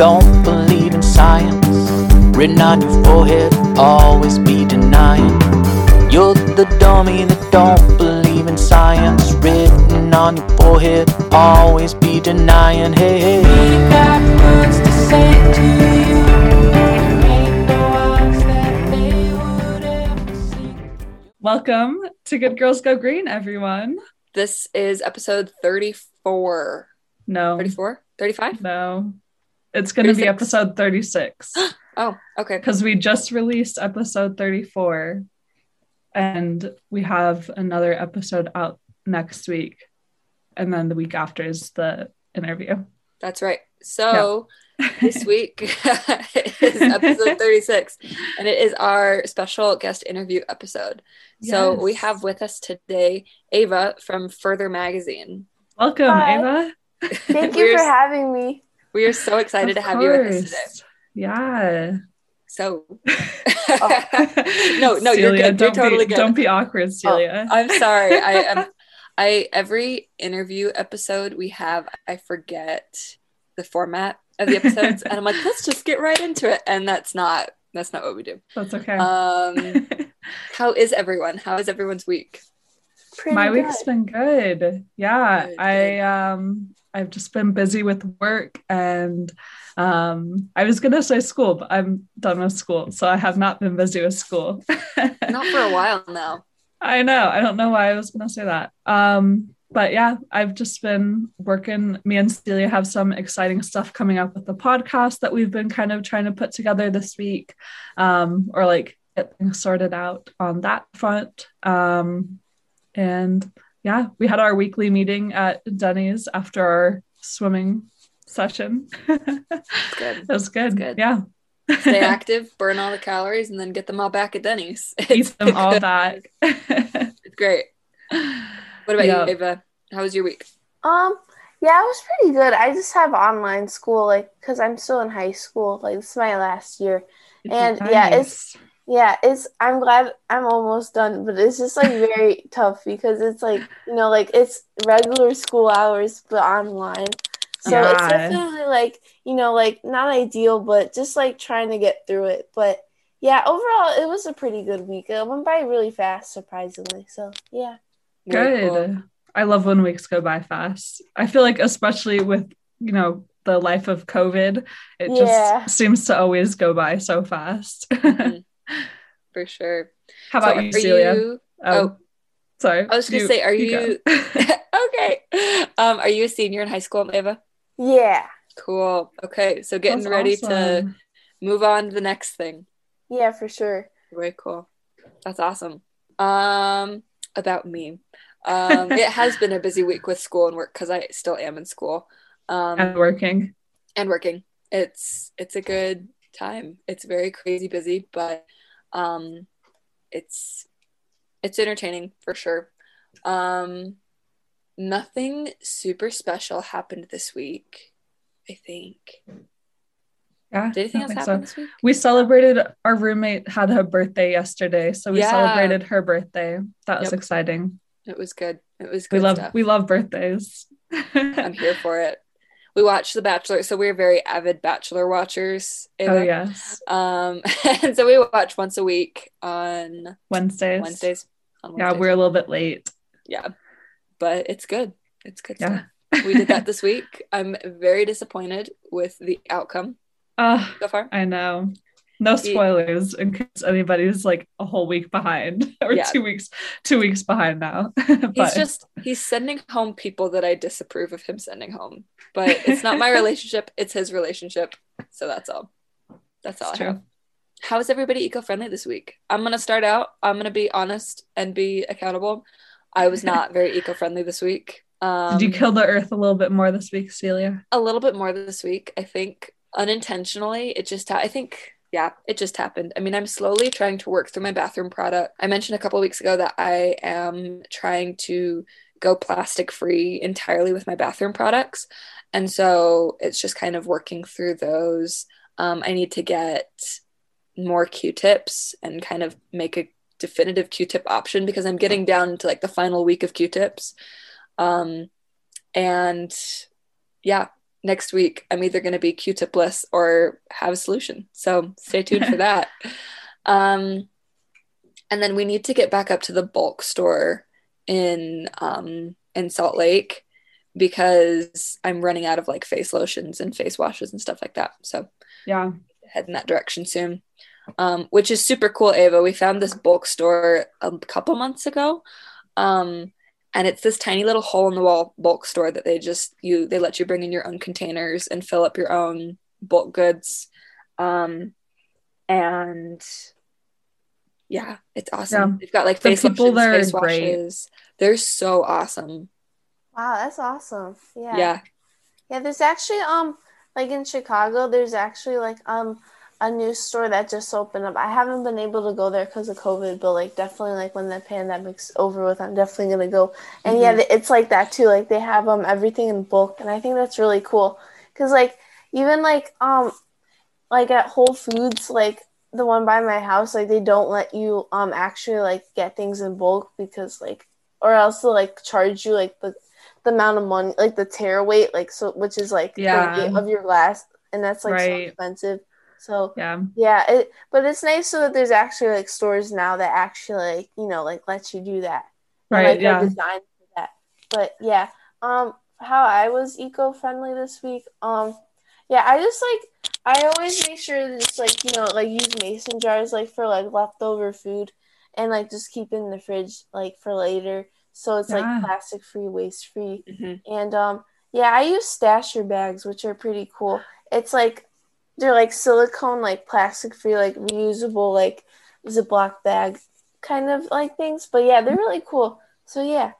don't believe in science. Written on your forehead, always be denying. You're the dummy that don't believe in science. Written on your forehead, always be denying. Hey, hey. We got words to say to you. There ain't no odds that they would ever see. Welcome to Good Girls Go Green, everyone. This is episode 34. No, 34? 35? no, it's going to be episode 36 Oh, okay. because we just released episode 34 and we have another episode out next week. And then the week after is the interview. That's right. So this week is episode 36, and it is our special guest interview episode. So we have with us today Ava from Further Magazine. Welcome, Hi. Ava. Thank you for having me. We are so excited Of to have you with us today. Yeah. So, no, no, you're Celia, good. You're totally be, good. Don't be awkward, Celia. I'm sorry. I am. I every interview episode we have, I forget the format of the episodes, and I'm like, let's just get right into it. And that's not that's not what we do. That's okay. Um, how is everyone? How is everyone's week? Pretty My good. week's been good. Yeah, Good, I good. um I've just been busy with work and um I was gonna say school, but I'm done with school, so I have not been busy with school. Not for a while now. I know. I don't know why I was gonna say that. Um, but yeah, I've just been working. Me and Celia have some exciting stuff coming up with the podcast that we've been kind of trying to put together this week, um, or like get things sorted out on that front. Um, and yeah, we had our weekly meeting at Denny's after our swimming session. it Good. that was good. good. Yeah. Stay active, burn all the calories, and then get them all back at Denny's. Eat It's them all back. It's great. What about Yeah. you, Ava? How was your week? Um, yeah, it was pretty good. I just have online school, like, because I'm still in high school. Like, this is my last year. And yeah, it's yeah, it's. I'm glad I'm almost done, but it's just like very tough because it's like you know, like it's regular school hours but online. So it's definitely like you know, like not ideal, but just like trying to get through it. But yeah, overall, it was a pretty good week. It went by really fast, surprisingly. So yeah. Good. cool. I love when weeks go by fast. I feel like, especially with, you know, the life of COVID, it Yeah. just seems to always go by so fast. Mm-hmm. For sure. How So about you, are Celia? you- Oh, oh. sorry. I was gonna say, are you go. okay? Um, are you a senior in high school, Ava? Yeah. Cool. Okay, so getting That's ready to move on to the next thing. Yeah, for sure. Very cool. That's awesome. Um, about me. Um, it has been a busy week with school and work because I still am in school. Um, and working. and working. It's it's a good time. It's very crazy busy, but um it's it's entertaining for sure. Um nothing super special happened this week, I think. Yeah. Did anything else think happen so. this week? We celebrated our roommate had her birthday yesterday, so we Yeah. celebrated her birthday. That was Yep. exciting. It was good. It was We love stuff. we love birthdays. I'm here for it. We watched The Bachelor, so we're very avid Bachelor watchers. Oh yes, Um, and so we watch once a week on Wednesdays. Wednesdays. On Yeah, we're a little bit late. yeah but it's good it's good Yeah. stuff. we did that this week i'm very disappointed with the outcome Uh, so far I know. No spoilers in case anybody's like a whole week behind or Yeah. two weeks, two weeks behind now. he's just he's sending home people that i disapprove of him sending home but it's not my relationship it's his relationship so that's all that's all It's i true. have how is everybody eco-friendly this week i'm gonna start out i'm gonna be honest and be accountable i was not very eco-friendly this week um, did you kill the earth a little bit more this week, Celia? a little bit more this week. I think unintentionally, it just, I think, yeah, it just happened. I mean, I'm slowly trying to work through my bathroom product. I mentioned a couple weeks ago that I am trying to go plastic free entirely with my bathroom products. And so it's just kind of working through those. Um, I need to get more Q tips and kind of make a definitive Q tip option because I'm getting down to like the final week of Q tips. Um, and yeah, next week I'm either going to be Q-tipless or have a solution. So stay tuned for that. Um, and then we need to get back up to the bulk store in um, in Salt Lake because I'm running out of like face lotions and face washes and stuff like that. So yeah, head in that direction soon. Um, which is super cool, Ava. We found this bulk store a couple months ago. Um, and it's this tiny little hole in the wall bulk store that they just you they let you bring in your own containers and fill up your own bulk goods. Um, and yeah, it's awesome. Yeah. They've got like face the people lotions, face washes. Great. They're so awesome. Wow, that's awesome. Yeah. Yeah. Yeah, there's actually um like in Chicago, there's actually like um a new store that just opened up. I haven't been able to go there because of COVID, but like definitely like when the pandemic's over with, I'm definitely gonna go. And mm-hmm. yeah, it's like that too. Like they have um everything in bulk, and I think that's really cool. Cause like even like um like at Whole Foods, like the one by my house, like they don't let you um actually like get things in bulk because like or else they'll like charge you like the the amount of money like the tare weight like so which is like yeah the weight of your glass and that's like right. so expensive so yeah, yeah. It, but it's nice so that there's actually like stores now that actually like you know like let you do that. Right. And, like, yeah. Designed for that. But yeah. Um, how I was eco friendly this week. Um, yeah, I just like I always make sure to just like you know like use mason jars like for like leftover food, and like just keep in the fridge like for later. So it's yeah. like plastic free, waste free, mm-hmm. and um yeah, I use stasher bags, which are pretty cool. It's like they're like silicone, like plastic free, like reusable, like Ziploc bag kind of like things. But yeah, they're really cool. So yeah.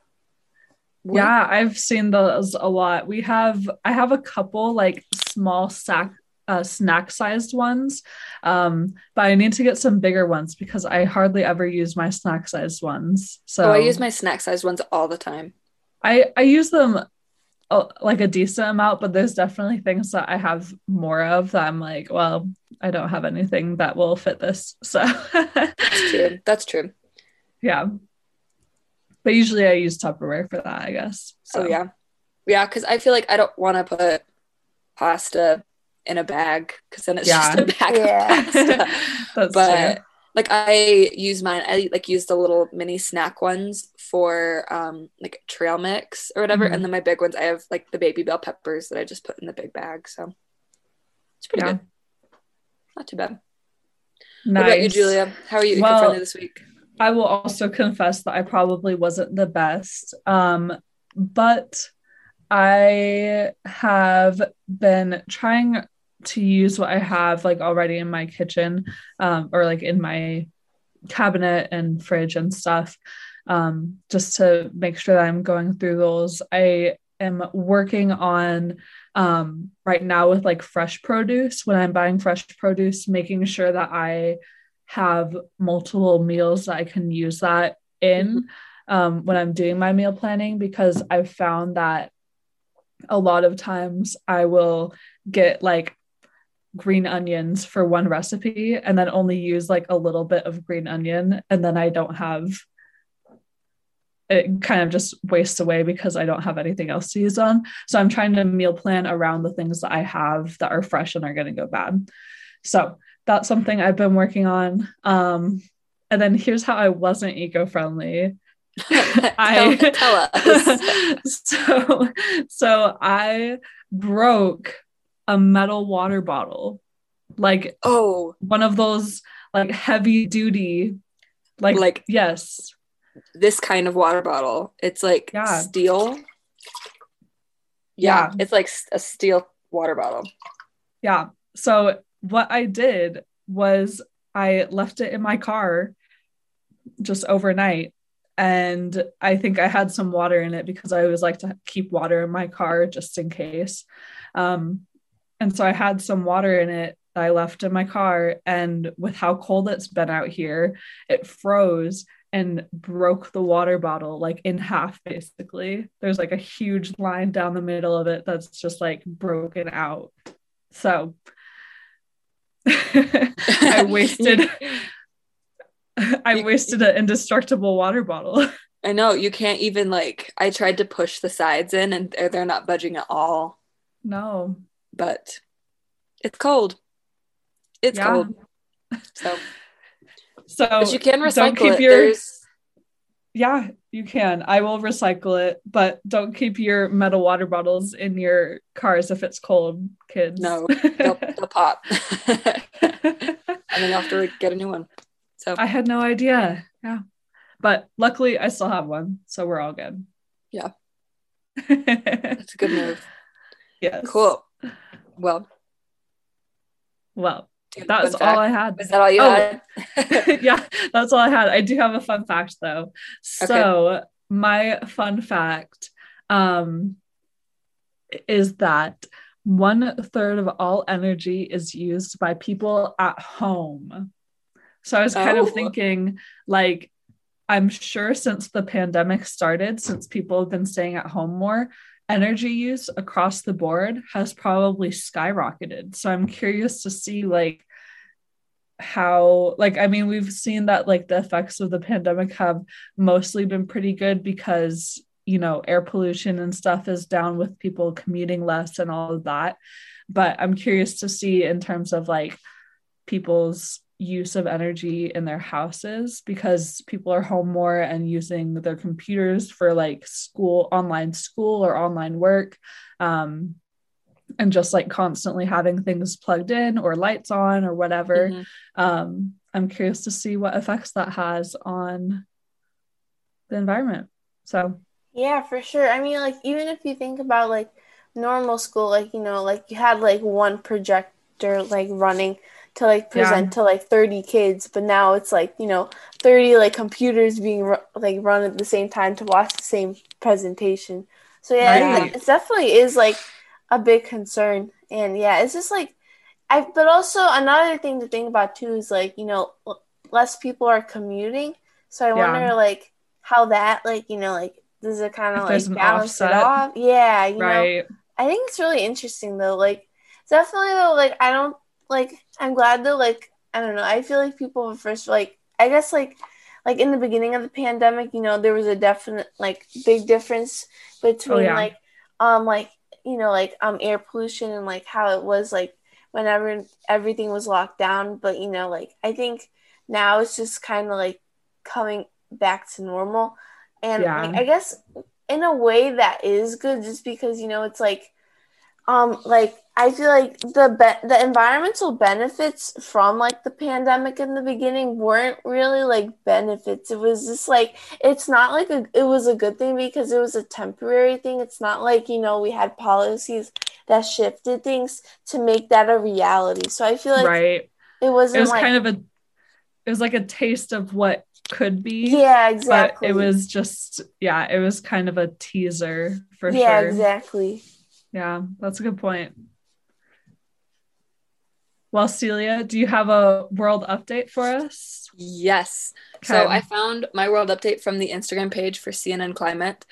Yeah, I've seen those a lot. We have I have a couple like small sack uh, snack sized ones. Um, but I need to get some bigger ones because I hardly ever use my snack sized ones. So oh, I use my snack sized ones all the time. I I use them a, like a decent amount, but there's definitely things that I have more of that I'm like, well, I don't have anything that will fit this. So that's true. That's true. Yeah. But usually I use Tupperware for that, I guess. So. Oh yeah. Yeah, because I feel like I don't want to put pasta in a bag because then it's yeah. just a bag yeah. of pasta. That's but true like I use mine. I like use the little mini snack ones for um like trail mix or whatever, mm-hmm. and then my big ones I have like the baby bell peppers that I just put in the big bag. So it's pretty yeah. good. Not too bad. Nice. What about you, Julia? How are you well, eco-friendly this week? I will also confess that I probably wasn't the best, um, but I have been trying to use what I have like already in my kitchen um, or like in my cabinet and fridge and stuff um, just to make sure that I'm going through those. I am working on um, right now with like fresh produce when I'm buying fresh produce, making sure that I have multiple meals that I can use that in mm-hmm. um, when I'm doing my meal planning because I've found that a lot of times I will get like green onions for one recipe and then only use like a little bit of green onion and then I don't have it kind of just wastes away because I don't have anything else to use on. So I'm trying to meal plan around the things that I have that are fresh and are going to go bad. So that's something I've been working on. Um, and then here's how I wasn't eco-friendly. I tell, tell us. so so I broke a metal water bottle. Like oh. one of those like heavy duty like like yes. this kind of water bottle. It's like yeah. steel? Yeah, yeah it's like a steel water bottle. Yeah. So what i did was i left it in my car just overnight and i think i had some water in it because i always like to keep water in my car just in case. Um, and so I had some water in it that I left in my car. And with how cold it's been out here, it froze and broke the water bottle like in half, basically. There's like a huge line down the middle of it that's just like broken out. So I wasted. I wasted an indestructible water bottle. I know you can't even like. I tried to push the sides in, and they're, they're not budging at all. No. But it's cold. It's yeah. cold. So so but you can recycle it. Your, There's yeah, you can. I will recycle it, but don't keep your metal water bottles in your cars if it's cold, kids. No, they'll, they'll pop. and then you have to get a new one. So I had no idea. Yeah. But luckily I still have one, so we're all good. Yeah. That's a good move. Yes. Cool. Well. Well, that's all I had. Is that all you oh, had? yeah, that's all I had. I do have a fun fact though. So okay. my fun fact um, is that one third of all energy is used by people at home. So I was kind oh. of thinking, like, I'm sure since the pandemic started, since people have been staying at home more, energy use across the board has probably skyrocketed. So I'm curious to see like how like I mean we've seen that like the effects of the pandemic have mostly been pretty good because you know air pollution and stuff is down with people commuting less and all of that. But I'm curious to see in terms of like people's use of energy in their houses because people are home more and using their computers for like school online school or online work um, and just like constantly having things plugged in or lights on or whatever. Mm-hmm. um, i'm curious to see what effects that has on the environment. So yeah for sure. I mean like even if you think about like normal school like you know like you had like one projector like running to like present yeah. to like 30 kids but now it's like you know 30 like computers being ru- like run at the same time to watch the same presentation so yeah right. it, it definitely is like a big concern and yeah it's just like i but also another thing to think about too is like you know less people are commuting so i yeah. wonder like how that like you know like does it kind of like balance it off yeah you right. know i think it's really interesting though like definitely though like i don't like I'm glad though, like I don't know, I feel like people first like I guess like like in the beginning of the pandemic, you know, there was a definite like big difference between oh, yeah. like um like you know like um air pollution and like how it was like whenever everything was locked down. But you know, like I think now it's just kind of like coming back to normal. And yeah. like, I guess in a way that is good just because you know it's like um like I feel like the be- the environmental benefits from like the pandemic in the beginning weren't really like benefits. It was just like it's not like a it was a good thing because it was a temporary thing. It's not like, you know, we had policies that shifted things to make that a reality. So I feel like right. it wasn't it was like, kind of a it was like a taste of what could be. Yeah, exactly. But it was just yeah, it was kind of a teaser for yeah, sure. Yeah, exactly. Yeah, that's a good point. Well, Celia, do you have a world update for us? Yes. Okay. So I found my world update from the Instagram page for CNN Climate.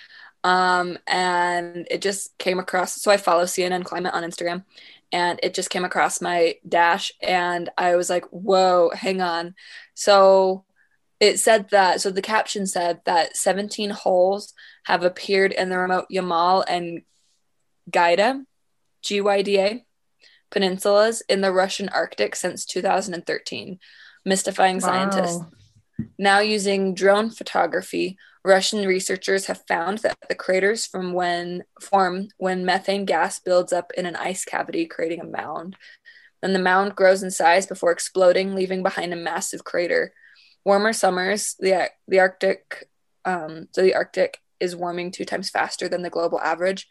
Um, and it just came across. So I follow CNN Climate on Instagram, and it just came across my dash, and I was like, whoa, hang on. So it said that, so the caption said that 17 holes have appeared in the remote Yamal and Gyda, G Y D A peninsulas in the Russian Arctic since 2013, mystifying wow. scientists. Now, using drone photography, Russian researchers have found that the craters from when form when methane gas builds up in an ice cavity, creating a mound. Then the mound grows in size before exploding, leaving behind a massive crater. Warmer summers, the the Arctic, um, so the Arctic is warming two times faster than the global average,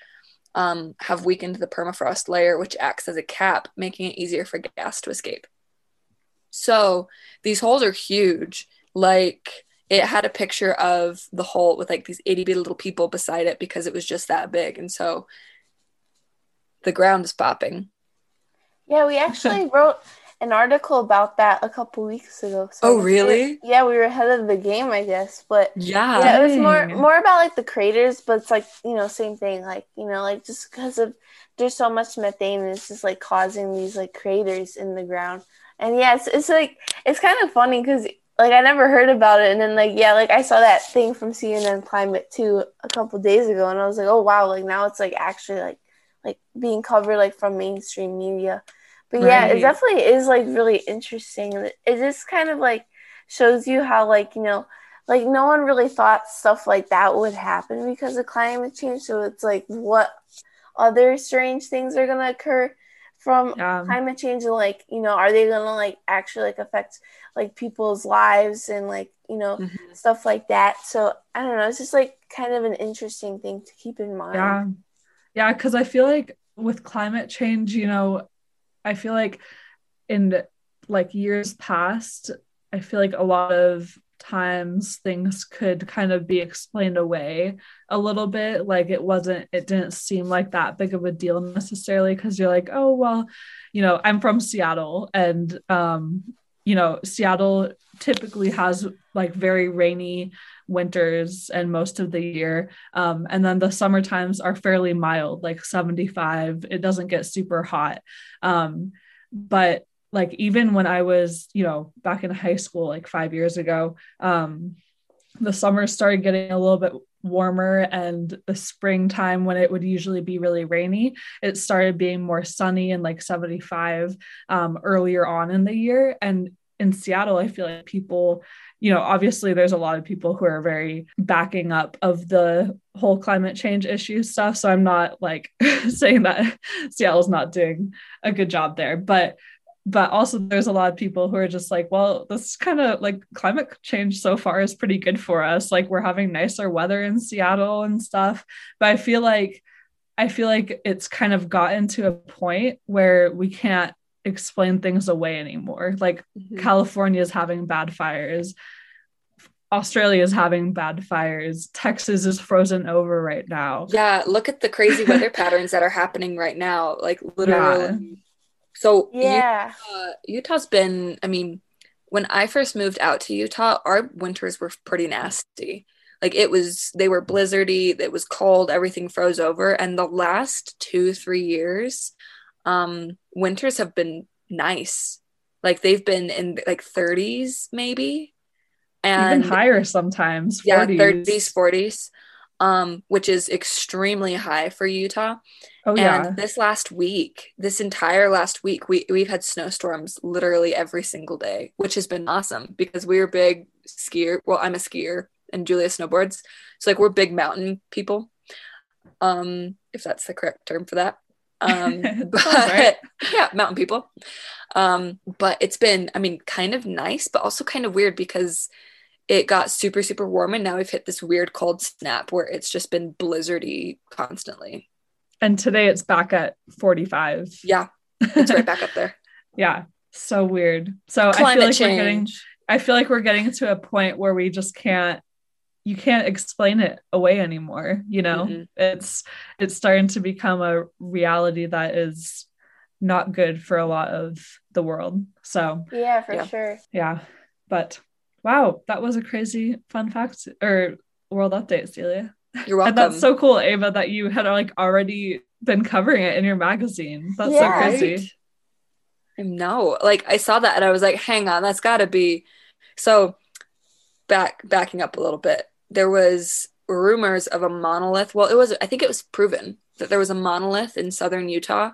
um, have weakened the permafrost layer, which acts as a cap, making it easier for gas to escape. So these holes are huge. Like it had a picture of the hole with like these itty bitty little people beside it because it was just that big. And so the ground is popping. Yeah, we actually wrote an article about that a couple weeks ago. So oh, really? We yeah, we were ahead of the game, I guess. But yeah, yeah, it was more more about like the craters, but it's like you know, same thing. Like you know, like just because of there's so much methane, and it's just like causing these like craters in the ground. And yeah, it's, it's like it's kind of funny because like I never heard about it, and then like yeah, like I saw that thing from CNN Climate too a couple days ago, and I was like, oh wow, like now it's like actually like like being covered like from mainstream media. But yeah, it definitely is like really interesting. It just kind of like shows you how like, you know, like no one really thought stuff like that would happen because of climate change. So it's like what other strange things are gonna occur from yeah. climate change and like, you know, are they gonna like actually like affect like people's lives and like, you know, mm-hmm. stuff like that. So I don't know, it's just like kind of an interesting thing to keep in mind. Yeah. Yeah, because I feel like with climate change, you know, I feel like in like years past, I feel like a lot of times things could kind of be explained away a little bit. Like it wasn't it didn't seem like that big of a deal necessarily because you're like oh well you know i'm from seattle and um you know seattle typically has like very rainy winters and most of the year. Um, and then the summer times are fairly mild like 75 it doesn't get super hot. Um, but like even when I was, you know, back in high school, like five years ago, um, the summers started getting a little bit warmer and the springtime when it would usually be really rainy it started being more sunny and like 75 um, earlier on in the year. And in seattle i feel like people you know obviously there's a lot of people who are very backing up of the whole climate change issue stuff. So i'm not like saying that seattle's not doing a good job there. But but also there's a lot of people who are just like well this kind of like climate change so far is pretty good for us. Like we're having nicer weather in seattle and stuff. But i feel like i feel like it's kind of gotten to a point where we can't explain things away anymore like mm-hmm. california is having bad fires Australia is having bad fires. Texas is frozen over right now. Yeah, look at the crazy weather patterns that are happening right now. Like literally yeah so yeah, Utah, Utah's been. I mean, when I first moved out to Utah, our winters were pretty nasty. Like it was, they were blizzardy. It was cold. Everything froze over. And the last two, three years, um, winters have been nice. Like they've been in like 30s, maybe, and even higher sometimes. 40s. Yeah, 30s, 40s um, which is extremely high for Utah. Oh yeah. And this last week, this entire last week, we we've had snowstorms literally every single day, which has been awesome because we're big skier. Well, I'm a skier and Julia snowboards, so like we're big mountain people. Um, if that's the correct term for that. Um, but right. yeah, mountain people. Um, but it's been, I mean, kind of nice, but also kind of weird because it got super super warm and now we've hit this weird cold snap where it's just been blizzardy constantly and today it's back at 45 yeah it's right back up there yeah so weird so Climate i feel like change. we're getting i feel like we're getting to a point where we just can't you can't explain it away anymore you know mm-hmm. it's it's starting to become a reality that is not good for a lot of the world so yeah for yeah. sure yeah but Wow, that was a crazy fun fact or world update, Celia. You're welcome. and that's so cool, Ava, that you had like already been covering it in your magazine. That's yeah, so crazy. Right? I know. Like I saw that and I was like, hang on, that's gotta be so back backing up a little bit. There was rumors of a monolith. Well, it was I think it was proven that there was a monolith in southern Utah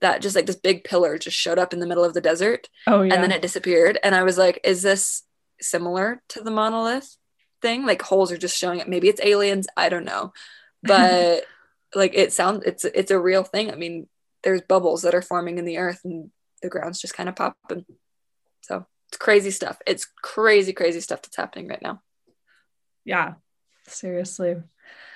that just like this big pillar just showed up in the middle of the desert. Oh yeah. And then it disappeared. And I was like, is this similar to the monolith thing. Like holes are just showing it. Maybe it's aliens. I don't know. But like it sounds it's it's a real thing. I mean, there's bubbles that are forming in the earth and the ground's just kind of popping. So it's crazy stuff. It's crazy, crazy stuff that's happening right now. Yeah, seriously.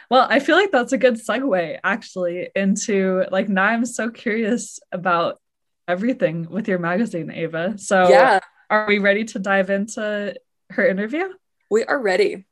Well, I feel like that's a good segue actually into like now I'm so curious about everything with your magazine, Ava. So yeah, are we ready to dive into her interview? We are ready.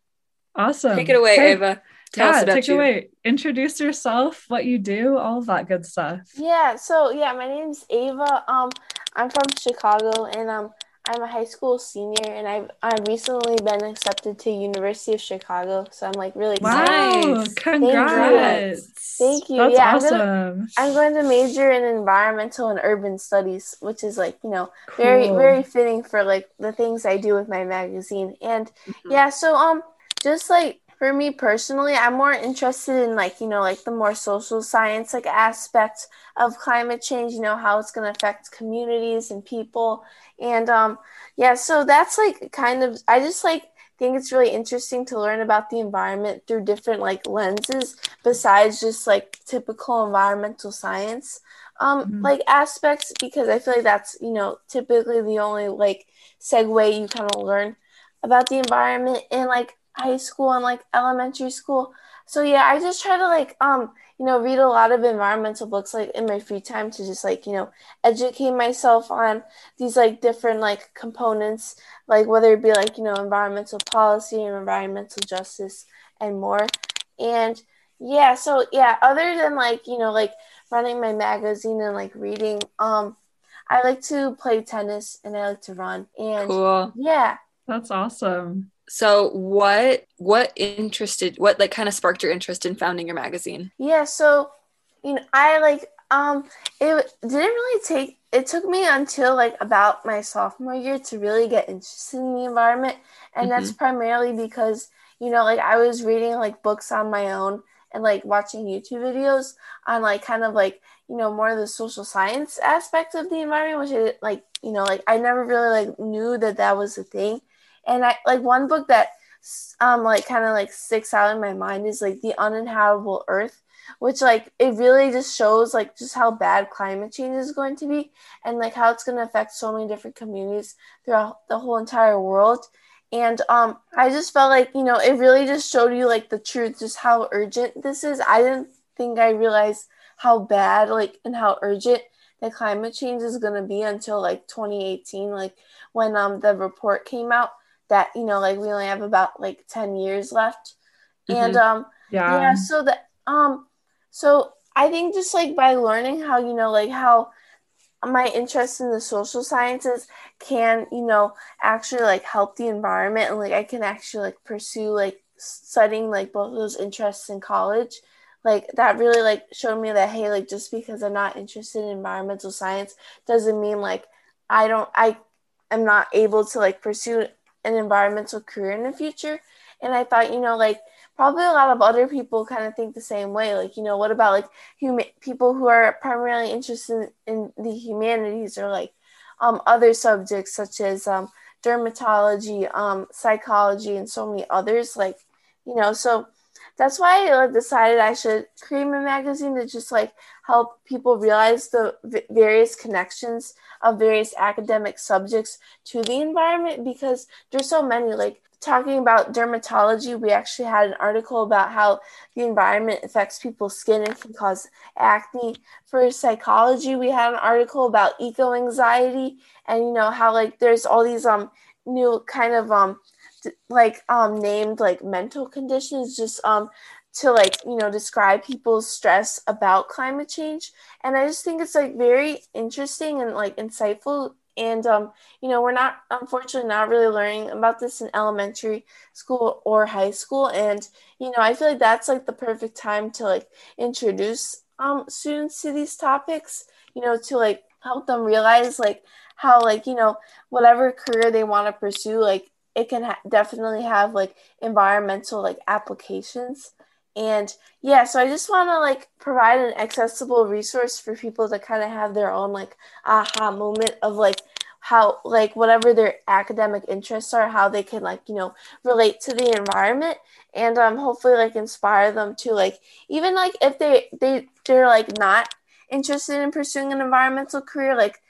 Awesome. Take it away, hey. Ava. Tell yeah, take you. it away. Introduce yourself, what you do, all of that good stuff. Yeah, so yeah, my name's Ava. Um, I'm from Chicago and um I'm a high school senior and I've I've recently been accepted to University of Chicago. So I'm like really excited. Wow, congrats. Thank you. That's yeah, awesome. I'm, gonna, I'm going to major in environmental and urban studies, which is like, you know, cool. very, very fitting for like the things I do with my magazine. And mm-hmm. yeah, so um just like for me personally, I'm more interested in like, you know, like the more social science like aspects of climate change, you know, how it's going to affect communities and people. And um yeah, so that's like kind of I just like think it's really interesting to learn about the environment through different like lenses besides just like typical environmental science um mm-hmm. like aspects because I feel like that's, you know, typically the only like segue you kind of learn about the environment and like high school and like elementary school. So yeah, I just try to like um you know read a lot of environmental books like in my free time to just like you know educate myself on these like different like components like whether it be like you know environmental policy and environmental justice and more. And yeah, so yeah, other than like you know like running my magazine and like reading um I like to play tennis and I like to run and cool. yeah. That's awesome. So what what interested what like kind of sparked your interest in founding your magazine? Yeah, so you know, I like um it didn't really take it took me until like about my sophomore year to really get interested in the environment and mm-hmm. that's primarily because you know like I was reading like books on my own and like watching YouTube videos on like kind of like you know more of the social science aspect of the environment which I like you know like I never really like knew that that was a thing and I like one book that um like kind of like sticks out in my mind is like the uninhabitable earth which like it really just shows like just how bad climate change is going to be and like how it's going to affect so many different communities throughout the whole entire world. And um i just felt like you know it really just showed you like the truth just how urgent this is. I didn't think i realized how bad like and how urgent the climate change is going to be until like 2018 like when um the report came out that you know like we only have about like 10 years left mm-hmm. and um yeah. yeah so that um so i think just like by learning how you know like how my interest in the social sciences can you know actually like help the environment and like i can actually like pursue like studying like both those interests in college like that really like showed me that hey like just because i'm not interested in environmental science doesn't mean like i don't i am not able to like pursue an environmental career in the future. And I thought, you know, like probably a lot of other people kind of think the same way. Like, you know, what about like human people who are primarily interested in, in the humanities or like um, other subjects such as um, dermatology, um, psychology, and so many others. Like, you know, so that's why I decided I should create a magazine to just like help people realize the v- various connections of various academic subjects to the environment because there's so many like talking about dermatology we actually had an article about how the environment affects people's skin and can cause acne. For psychology we had an article about eco anxiety and you know how like there's all these um new kind of um like um named like mental conditions just um to like you know describe people's stress about climate change. And i just think it's like very interesting and like insightful. And um you know we're not unfortunately not really learning about this in elementary school or high school. And you know i feel like that's like the perfect time to like introduce um students to these topics you know to like help them realize like how like you know whatever career they want to pursue like it can ha- definitely have like environmental like applications. And yeah so i just want to like provide an accessible resource for people to kind of have their own like aha moment of like how like whatever their academic interests are how they can like you know relate to the environment and um hopefully like inspire them to like even like if they they they're like not interested in pursuing an environmental career like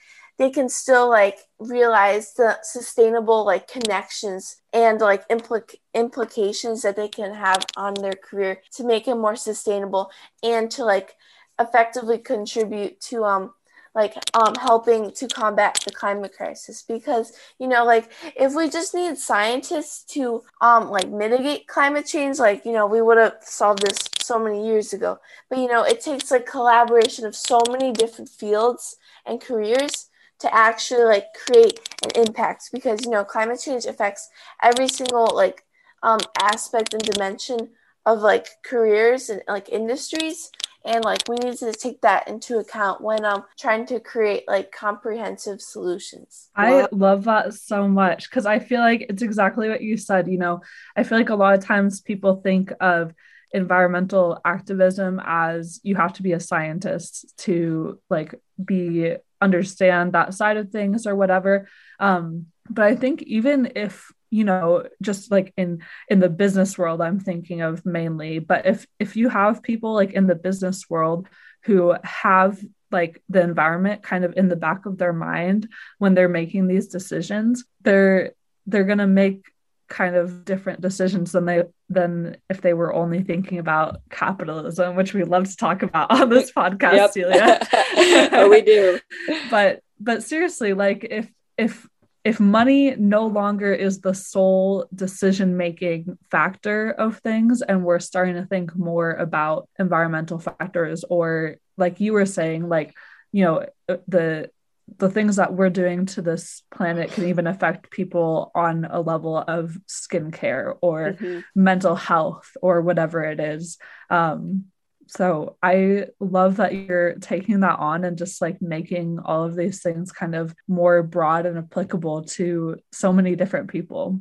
they can still like realize the sustainable like connections and like implic- implications that they can have on their career to make it more sustainable and to like effectively contribute to um like um helping to combat the climate crisis. Because you know like if we just need scientists to um like mitigate climate change like you know we would have solved this so many years ago. But you know it takes like collaboration of so many different fields and careers to actually like create an impact because you know climate change affects every single like um, aspect and dimension of like careers and like industries. And like we need to take that into account when um trying to create like comprehensive solutions. I love that so much because i feel like it's exactly what you said you know? I feel like a lot of times people think of environmental activism as you have to be a scientist to like be understand that side of things or whatever. Um but i think even if you know just like in in the business world i'm thinking of mainly but if if you have people like in the business world who have like the environment kind of in the back of their mind when they're making these decisions they're they're going to make kind of different decisions than they than if they were only thinking about capitalism which we love to talk about on this podcast yep. celia oh we do but but seriously like if if if money no longer is the sole decision making factor of things and we're starting to think more about environmental factors or like you were saying like you know uh, the the things that we're doing to this planet can even affect people on a level of skincare or mm-hmm. mental health or whatever it is um, so I love that you're taking that on and just like making all of these things kind of more broad and applicable to so many different people.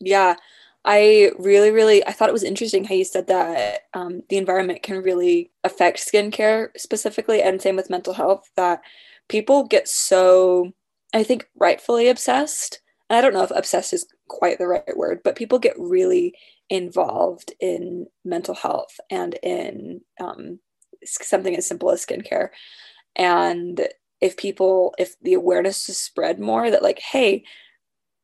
Yeah. I really, really, I thought it was interesting how you said that um, the environment can really affect skincare specifically, and same with mental health. That people get so, I think, rightfully obsessed. I don't know if obsessed is quite the right word, but people get really involved in mental health and in um, something as simple as skincare. And if people, if the awareness is spread more that, like, hey,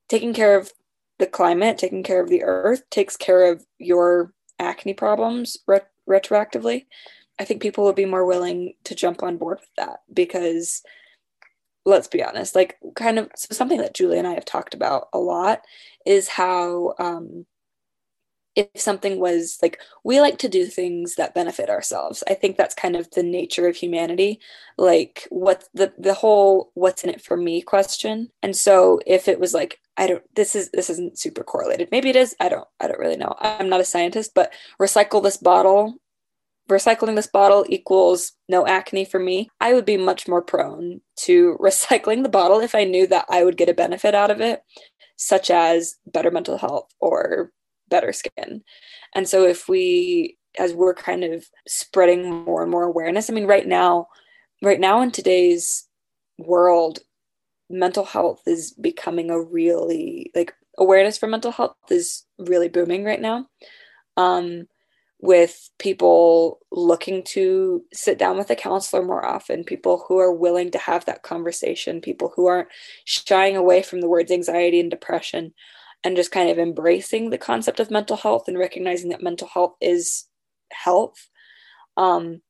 taking care of the climate, taking care of the earth takes care of your acne problems ret- retroactively, I think people would be more willing to jump on board with that because let's be honest, like kind of so something that Julie and I have talked about a lot is how um, if something was like we like to do things that benefit ourselves. I think that's kind of the nature of humanity like what the the whole what's in it for me question. And so if it was like i don't this is this isn't super correlated. Maybe it is. I don't i don't really know. I'm not a scientist but recycle this bottle recycling this bottle equals no acne for me i would be much more prone to recycling the bottle if i knew that i would get a benefit out of it such as better mental health or better skin. And so if we as we're kind of spreading more and more awareness, I mean right now right now in today's world mental health is becoming a really like awareness for mental health is really booming right now. Um with people looking to sit down with a counselor more often, people who are willing to have that conversation, people who aren't shying away from the words anxiety and depression and just kind of embracing the concept of mental health and recognizing that mental health is health. Um,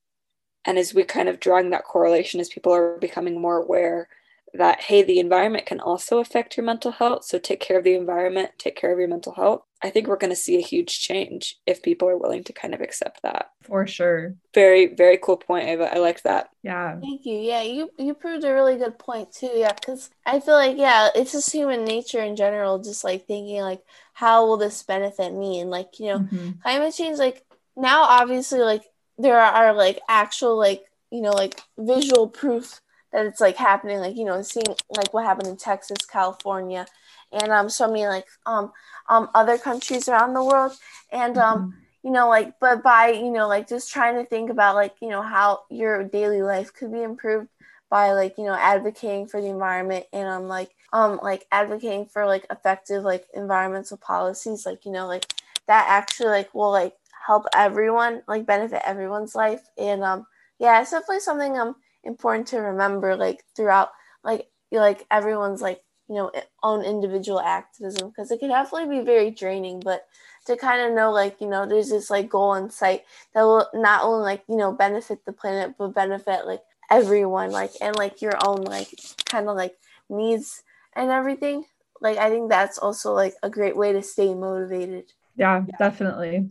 and as we kind of drawing that correlation as people are becoming more aware that hey the environment can also affect your mental health so take care of the environment take care of your mental health. I think we're going to see a huge change if people are willing to kind of accept that. For sure. Very very cool point ava. I like that. Yeah. Thank you. Yeah you you proved a really good point too yeah because i feel like yeah it's just human nature in general just like thinking like how will this benefit me? And like you know mm-hmm. climate change like now obviously like there are like actual like you know like visual proof that it's like happening, like you know, seeing like what happened in Texas, California, and um, so many like um um other countries around the world, and um. Mm-hmm. You know, like, but by, you know, like just trying to think about, like, you know, how your daily life could be improved by like you know advocating for the environment and um like um like advocating for like effective like environmental policies like you know like that actually like will like help everyone like benefit everyone's life and um yeah it's definitely something um important to remember like throughout like like everyone's like you know own individual activism because it can definitely be very draining but to kind of know like you know there's this like goal in sight that will not only like you know benefit the planet but benefit like everyone like and like your own like kind of like needs and everything. Like i think that's also like a great way to stay motivated. Yeah, yeah. definitely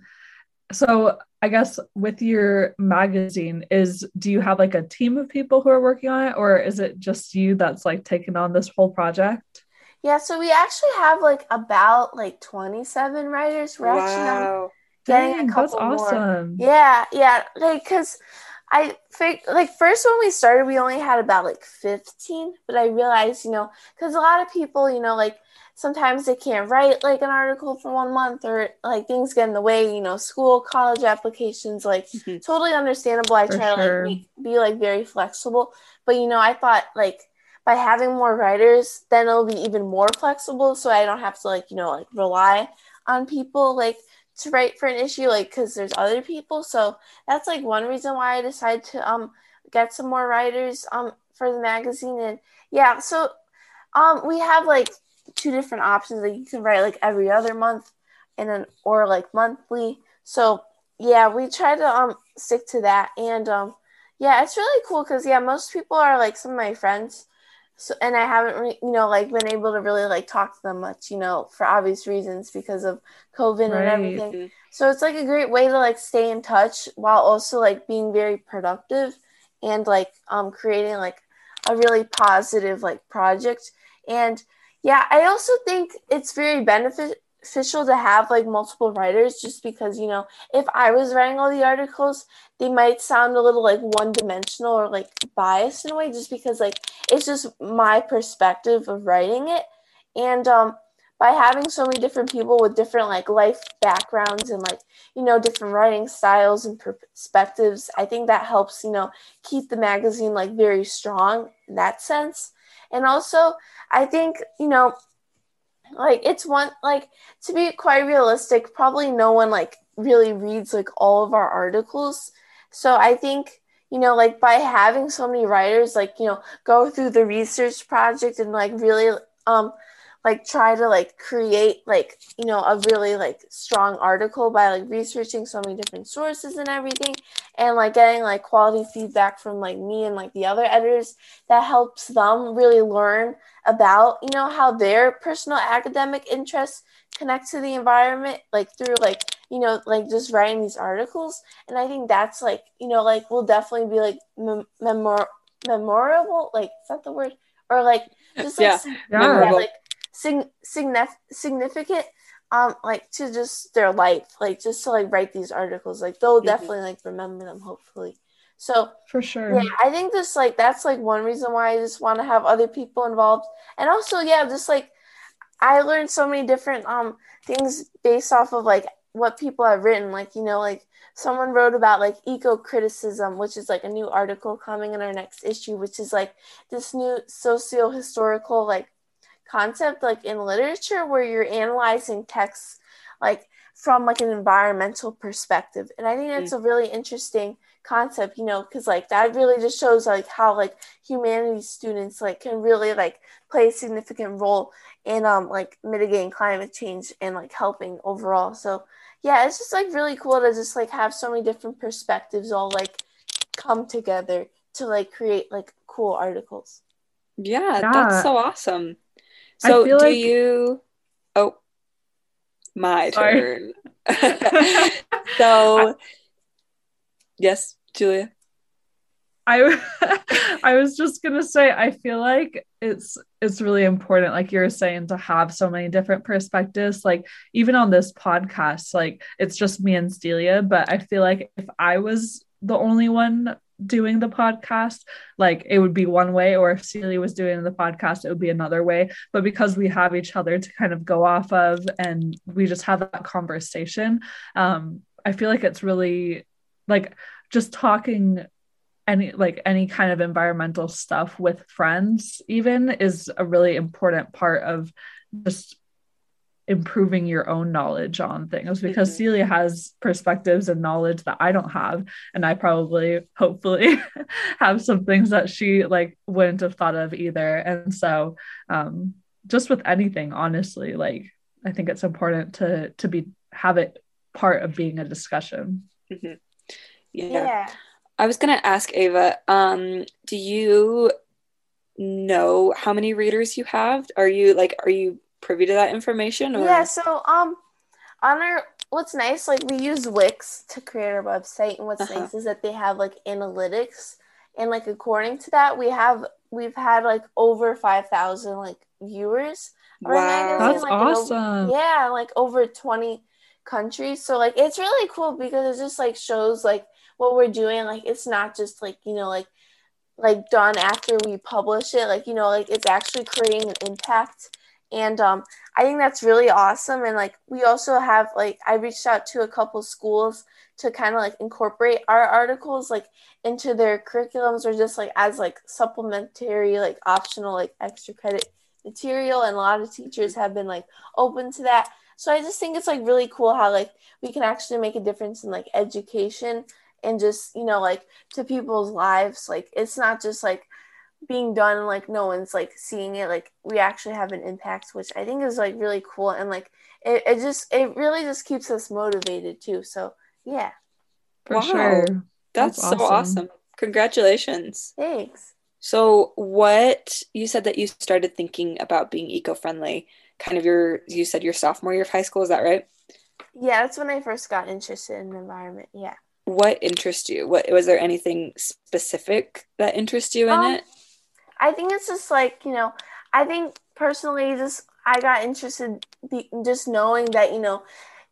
so I guess with your magazine is do you have like a team of people who are working on it or is it just you that's like taking on this whole project? Yeah, so we actually have like about like 27 writers. We're wow. actually getting Dang, a couple that's awesome. More. Yeah, yeah, like cuz I think like first when we started, we only had about like 15, but I realized, you know, because a lot of people, you know, like sometimes they can't write like an article for one month or like things get in the way, you know, school, college applications, like mm-hmm. totally understandable. I for try sure. to like be like very flexible, but you know, I thought like by having more writers, then it'll be even more flexible. So I don't have to like, you know, like rely on people like to write for an issue like because there's other people so that's like one reason why i decided to um get some more writers um for the magazine and yeah so um we have like two different options. Like you can write like every other month and then or like monthly. So yeah we try to um stick to that. And um yeah it's really cool because yeah most people are like some of my friends. So and i haven't re- you know like been able to really like talk to them much you know for obvious reasons because of covid right. and everything. So it's like a great way to like stay in touch while also like being very productive and like um creating like a really positive like project. And yeah i also think it's very beneficial to have like multiple writers just because you know if i was writing all the articles they might sound a little like one dimensional or like biased in a way just because like it's just my perspective of writing it. And um by having so many different people with different like life backgrounds and like you know different writing styles and perspectives i think that helps you know keep the magazine like very strong in that sense and also i think you know like it's one like to be quite realistic probably no one like really reads like all of our articles. So i think you know like by having so many writers like you know go through the research project and like really um like try to like create like you know a really like strong article by like researching so many different sources and everything and like getting like quality feedback from like me and like the other editors that helps them really learn about you know how their personal academic interests connect to the environment like through like you know like just writing these articles. And i think that's like you know like will definitely be like mem- memor- memorable like is that the word? Or like just like, yeah, yeah. like sig- significant um like to just their life like just to like write these articles. Like they'll mm-hmm. definitely like remember them hopefully. So for sure. yeah i think this like that's like one reason why i just want to have other people involved. And also yeah just like i learned so many different um things based off of like what people have written. Like you know like someone wrote about like eco criticism which is like a new article coming in our next issue which is like this new socio historical like concept like in literature where you're analyzing texts like from like an environmental perspective and i think that's mm. a really interesting concept you know because like that really just shows like how like humanities students like can really like play a significant role in um like mitigating climate change and like helping overall so yeah it's just like really cool to just like have so many different perspectives all like come together to like create like cool articles yeah, yeah. that's so awesome so do like... you oh my Sorry. turn. so yes, Julia. I I was just gonna say I feel like it's it's really important, like you were saying, to have so many different perspectives. Like even on this podcast, like it's just me and Celia, but I feel like if I was the only one doing the podcast, like it would be one way, or if Celia was doing the podcast, it would be another way. But because we have each other to kind of go off of and we just have that conversation, um, I feel like it's really like just talking any like any kind of environmental stuff with friends even is a really important part of just improving your own knowledge on things because mm-hmm. Celia has perspectives and knowledge that I don't have and I probably hopefully have some things that she like wouldn't have thought of either and so um just with anything honestly like I think it's important to to be have it part of being a discussion mm-hmm. yeah. yeah I was gonna ask Ava um do you know how many readers you have are you like are you privy to that information? Or? Yeah, so um on our what's nice, like we use Wix to create our website, and what's uh-huh. nice is that they have like analytics, and like according to that, we have we've had like over five thousand like viewers. Wow, that's like, awesome! Over, yeah, like over twenty countries. So like it's really cool because it just like shows like what we're doing like it's not just like you know like like done after we publish it like you know like it's actually creating an impact and um i think that's really awesome. And like we also have like i reached out to a couple schools to kind of like incorporate our articles like into their curriculums or just like as like supplementary like optional like extra credit material. And a lot of teachers have been like open to that. So i just think it's like really cool how like we can actually make a difference in like education and just you know like to people's lives. Like it's not just like being done like no one's like seeing it like we actually have an impact which i think is like really cool and like it, it just it really just keeps us motivated too so yeah. For wow. sure. That's, that's awesome. so awesome. Congratulations. Thanks. So what you said that you started thinking about being eco-friendly kind of your you said your sophomore year of high school is that right? Yeah that's when i first got interested in the environment yeah. What interests you? What was there anything specific that interests you in um, it I think it's just like, you know, I think personally, just I got interested be, just knowing that, you know,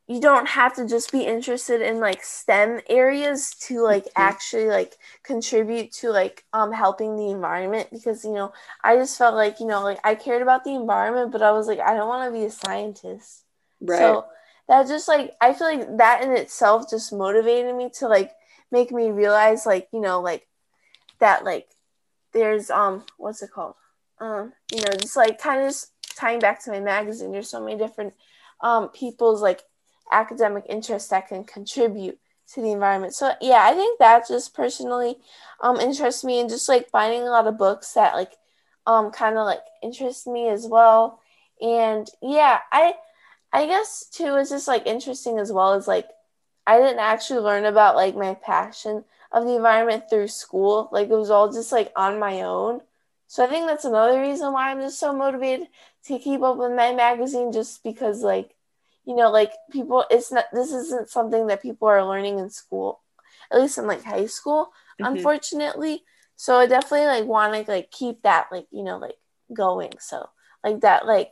you don't have to just be interested in like STEM areas to like mm-hmm. actually like contribute to like um helping the environment because you know I just felt like you know like I cared about the environment but I was like I don't want to be a scientist. Right. So that just like I feel like that in itself just motivated me to like make me realize like you know like that like there's um what's it called? Um you know just like kind of just tying back to my magazine there's so many different um people's like academic interests that can contribute to the environment. So yeah i think that just personally um interests me and just like finding a lot of books that like um kind of like interest me as well. And yeah i i guess too it's just like interesting as well as like i didn't actually learn about like my passion of the environment through school. Like it was all just like on my own. So I think that's another reason why I'm just so motivated to keep up with my magazine just because like you know like people it's not this isn't something that people are learning in school at least in like high school mm-hmm. unfortunately so i definitely like want to like keep that like you know like going so like that like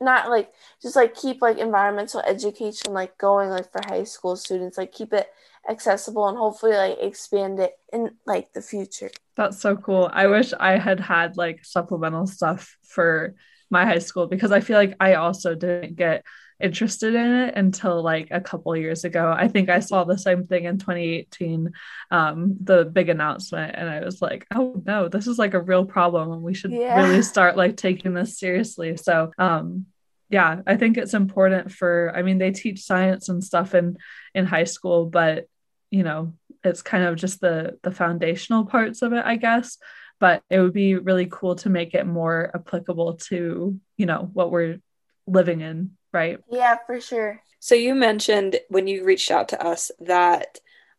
not like just like keep like environmental education like going like for high school students like keep it accessible and hopefully like expand it in like the future. That's so cool. I wish I had had like supplemental stuff for my high school because I feel like I also didn't get interested in it until like a couple years ago. I think I saw the same thing in 2018, um, the big announcement, and I was like, oh no, this is like a real problem, and we should yeah. really start like taking this seriously. So, um, yeah, I think it's important for. I mean, they teach science and stuff in in high school, but you know it's kind of just the the foundational parts of it i guess. But it would be really cool to make it more applicable to you know what we're living in right? Yeah for sure. So you mentioned when you reached out to us that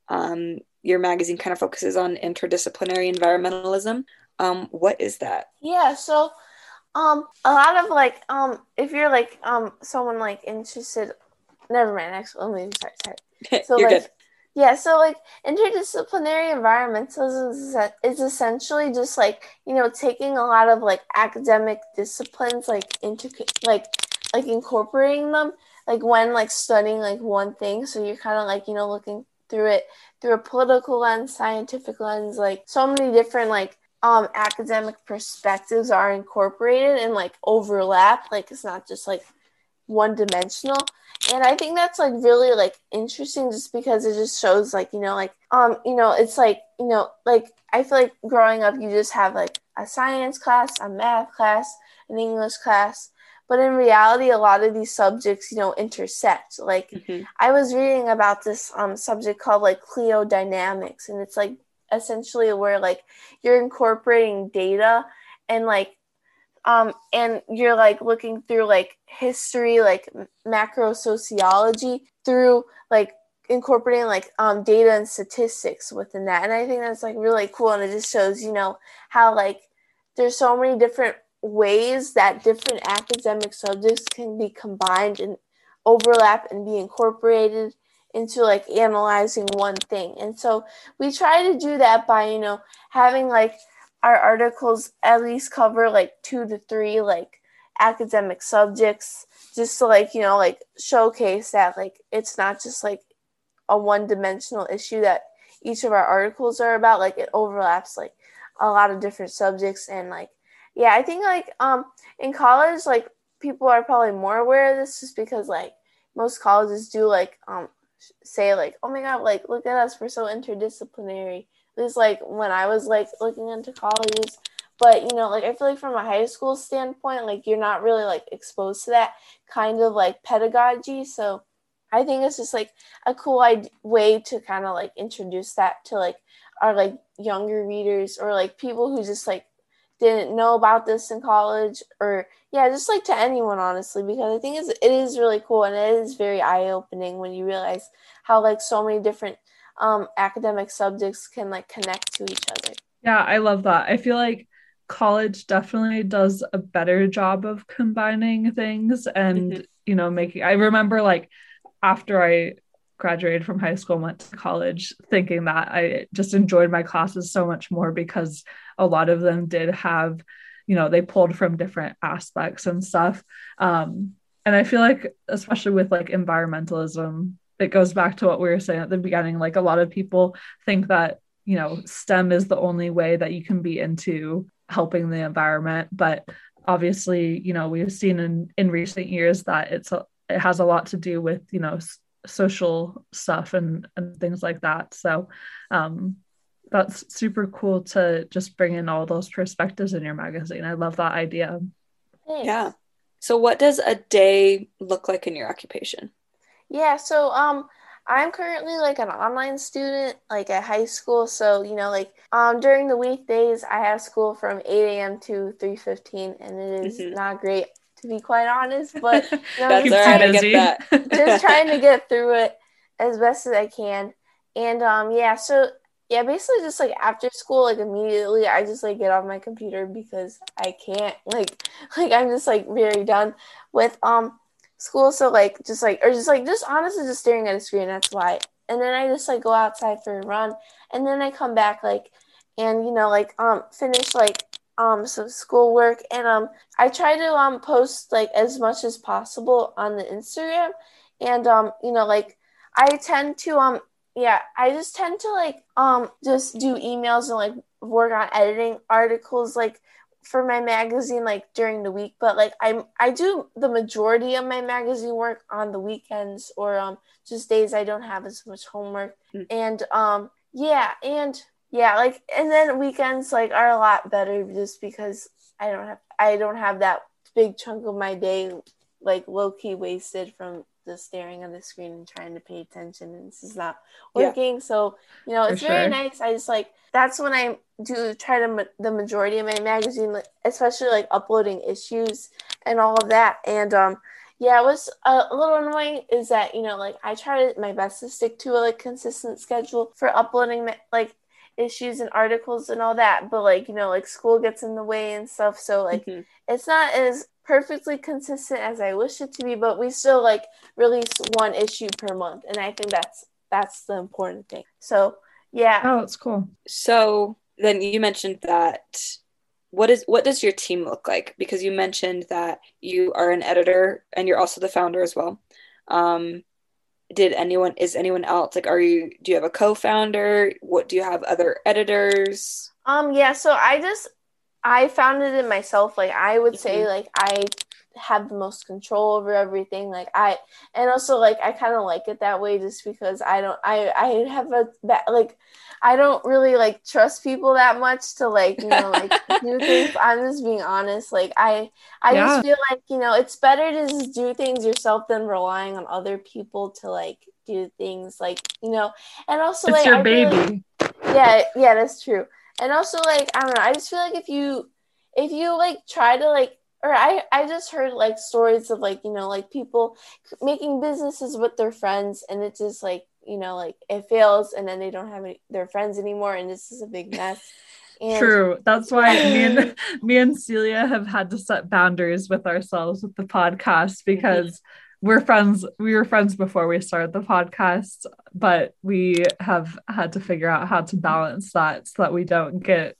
um, your magazine kind of focuses on interdisciplinary environmentalism. Um, what is that? Yeah so um a lot of like um if you're like um someone like interested never mind actually let me sorry sorry so You're like good. Yeah, so like interdisciplinary environmentalism is essentially just like you know taking a lot of like academic disciplines like into like like incorporating them like when like studying like one thing. So you're kind of like you know looking through it through a political lens, scientific lens, like so many different like um academic perspectives are incorporated and like overlap. Like it's not just like one dimensional and i think that's like really like interesting just because it just shows like you know like um you know it's like you know like i feel like growing up you just have like a science class a math class an english class but in reality a lot of these subjects you know intersect like mm-hmm. i was reading about this um subject called like cliodynamics and it's like essentially where like you're incorporating data and like um, and you're like looking through like history, like macro sociology through like incorporating like um, data and statistics within that. And I think that's like really cool. And it just shows, you know, how like there's so many different ways that different academic subjects can be combined and overlap and be incorporated into like analyzing one thing. And so we try to do that by, you know, having like our articles at least cover like two to three like academic subjects just to like you know like showcase that like it's not just like a one dimensional issue that each of our articles are about. Like it overlaps like a lot of different subjects and like yeah, I think like um in college like people are probably more aware of this just because like most colleges do like um say like oh my god like look at us we're so interdisciplinary. This like when I was like looking into colleges but you know like i feel like from a high school standpoint like you're not really like exposed to that kind of like pedagogy so i think it's just like a cool idea, way to kind of like introduce that to like our like younger readers or like people who just like didn't know about this in college or yeah just like to anyone honestly because i think it's, it is really cool and it is very eye-opening when you realize how like so many different um academic subjects can like connect to each other yeah i love that i feel like college definitely does a better job of combining things and mm-hmm. you know making i remember like after i graduated from high school and went to college thinking that i just enjoyed my classes so much more because a lot of them did have you know they pulled from different aspects and stuff. Um and i feel like especially with like environmentalism it goes back to what we were saying at the beginning like a lot of people think that you know stem is the only way that you can be into helping the environment. But obviously you know we've seen in in recent years that it's a, it has a lot to do with you know social stuff and and things like that so um that's super cool to just bring in all those perspectives in your magazine i love that idea Thanks. yeah so what does a day look like in your occupation yeah so um I'm currently like an online student, like at high school. So you know, like um during the weekdays, I have school from 8 a.m. to 3:15, and it is mm-hmm. not great to be quite honest. But you know, just, trying to, just trying to get through it as best as I can. And um yeah, so yeah, basically just like after school, like immediately I just like get off my computer because I can't like like I'm just like very done with um school. So like just like or just like just honestly just staring at a screen. That's why. And then I just like go outside for a run, and then I come back like, and you know like um finish like um some schoolwork and um I try to um post like as much as possible on the Instagram and um you know like I tend to um yeah I just tend to like um just do emails and like work on editing articles like for my magazine like during the week but like i'm i do the majority of my magazine work on the weekends or um just days i don't have as much homework mm. and um yeah and yeah like and then weekends like are a lot better just because i don't have i don't have that big chunk of my day like low key wasted from just staring at the screen and trying to pay attention and this is not working yeah. so you know it's For very sure. nice i just like that's when i do try to ma- the majority of my magazine like, especially like uploading issues and all of that and um yeah it was a, a little annoying is that you know like i try my best to stick to a like consistent schedule for uploading like issues and articles and all that but like you know like school gets in the way and stuff so like mm-hmm. it's not as perfectly consistent as I wish it to be, but we still like release one issue per month, and I think that's that's the important thing. So yeah. Oh, that's cool. So then you mentioned that what is what does your team look like? Because you mentioned that you are an editor and you're also the founder as well. Um, did anyone is anyone else like are you do you have a co-founder? What do you have other editors? Um yeah, so I just I founded it myself. Like I would say, mm-hmm. like I have the most control over everything. Like I, and also like I kind of like it that way, just because I don't, I, I have a like, I don't really like trust people that much to like you know like do things. I'm just being honest. Like I, I yeah. just feel like you know it's better to just do things yourself than relying on other people to like do things like you know. And also it's like your I baby. yeah, yeah, that's true and also like i don't know i just feel like if you if you like try to like or i i just heard like stories of like you know like people making businesses with their friends and it's just like you know like it fails and then they don't have any, their friends anymore and this is a big mess and- True. That's why me and me and Celia have had to set boundaries with ourselves with the podcast because we're friends we were friends before we started the podcast but we have had to figure out how to balance that so that we don't get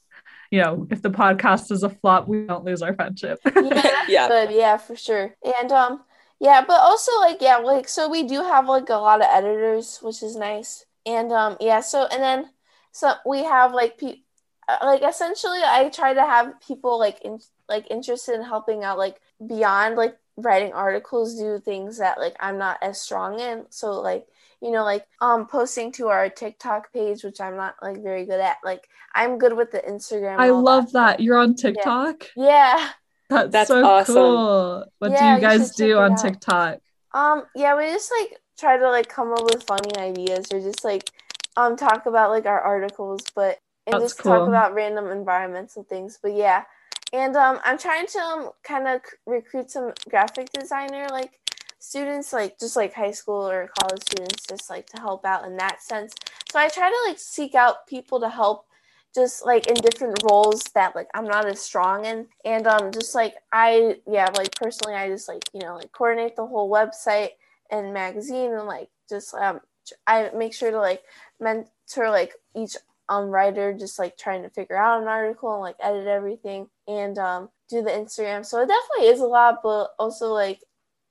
you know if the podcast is a flop we don't lose our friendship yeah yeah. Good. yeah for sure and um yeah but also like yeah like so we do have like a lot of editors which is nice and um yeah so and then so we have like pe- uh, like essentially I try to have people like in like interested in helping out like beyond like writing articles do things that like I'm not as strong in. So like you know like um posting to our TikTok page, which I'm not like very good at. Like I'm good with the Instagram. I love that. that. You're on TikTok. Yeah. yeah. That's, That's so awesome. cool. What yeah, do you guys you do on TikTok? Um yeah, we just like try to like come up with funny ideas or just like um talk about like our articles, but and That's just cool. talk about random environmental things. But yeah, and um, I'm trying to um, kind of recruit some graphic designer like students, like just like high school or college students, just like to help out in that sense. So I try to like seek out people to help just like in different roles that like I'm not as strong in. And um just like I yeah, like personally I just like, you know, like coordinate the whole website and magazine and like just um I make sure to like mentor like each um writer just like trying to figure out an article and like edit everything and um do the Instagram. So it definitely is a lot, but also like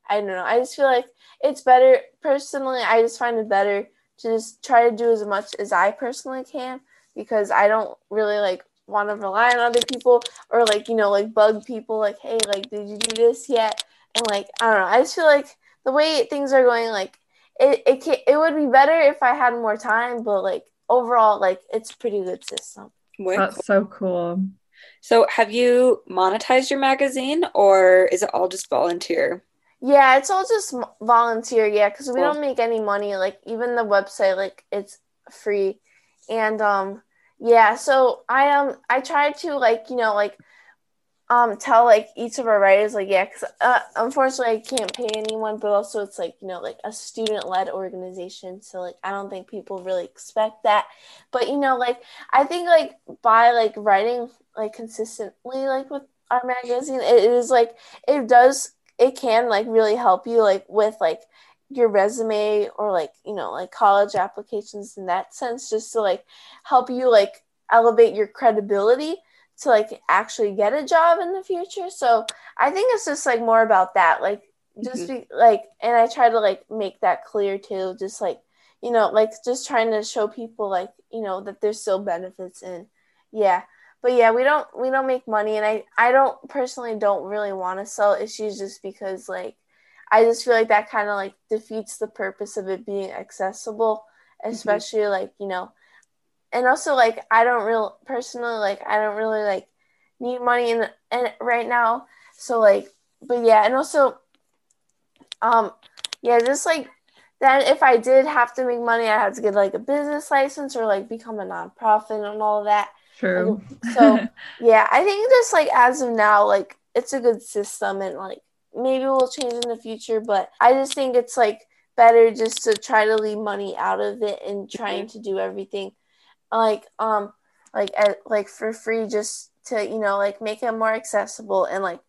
I don't know. I just feel like it's better personally. I just find it better to just try to do as much as I personally can because I don't really like want to rely on other people or like you know like bug people like hey like did you do this yet and like I don't know. I just feel like the way things are going like it it can, it would be better if I had more time, but like overall, like it's a pretty good system. That's so cool. So, have you monetized your magazine, or is it all just volunteer? Yeah, it's all just volunteer. Yeah, because we cool. don't make any money. Like even the website, like it's free, and um, yeah. So I um I try to like you know like um tell like each of our writers like yeah because uh, unfortunately i can't pay anyone but also it's like you know like a student led organization so like i don't think people really expect that but you know like i think like by like writing like consistently like with our magazine it is like it does it can like really help you like with like your resume or like you know like college applications in that sense just to like help you like elevate your credibility to like actually get a job in the future. So I think it's just like more about that. Like just mm-hmm. be like and I try to like make that clear too. Just like, you know, like just trying to show people like, you know, that there's still benefits in yeah. But yeah, we don't we don't make money and I I don't personally don't really want to sell issues just because like I just feel like that kind of like defeats the purpose of it being accessible, mm-hmm. especially mm-hmm. like, you know, and also like I don't real personally like I don't really like need money in and right now. So like, but yeah, and also, um, yeah, just like then if I did have to make money, I had to get like a business license or like become a nonprofit and all that. True. so yeah, I think just like as of now, like it's a good system and like maybe we'll change in the future, but I just think it's like better just to try to leave money out of it and trying mm-hmm. to do everything like um like at, like for free just to you know like make it more accessible and like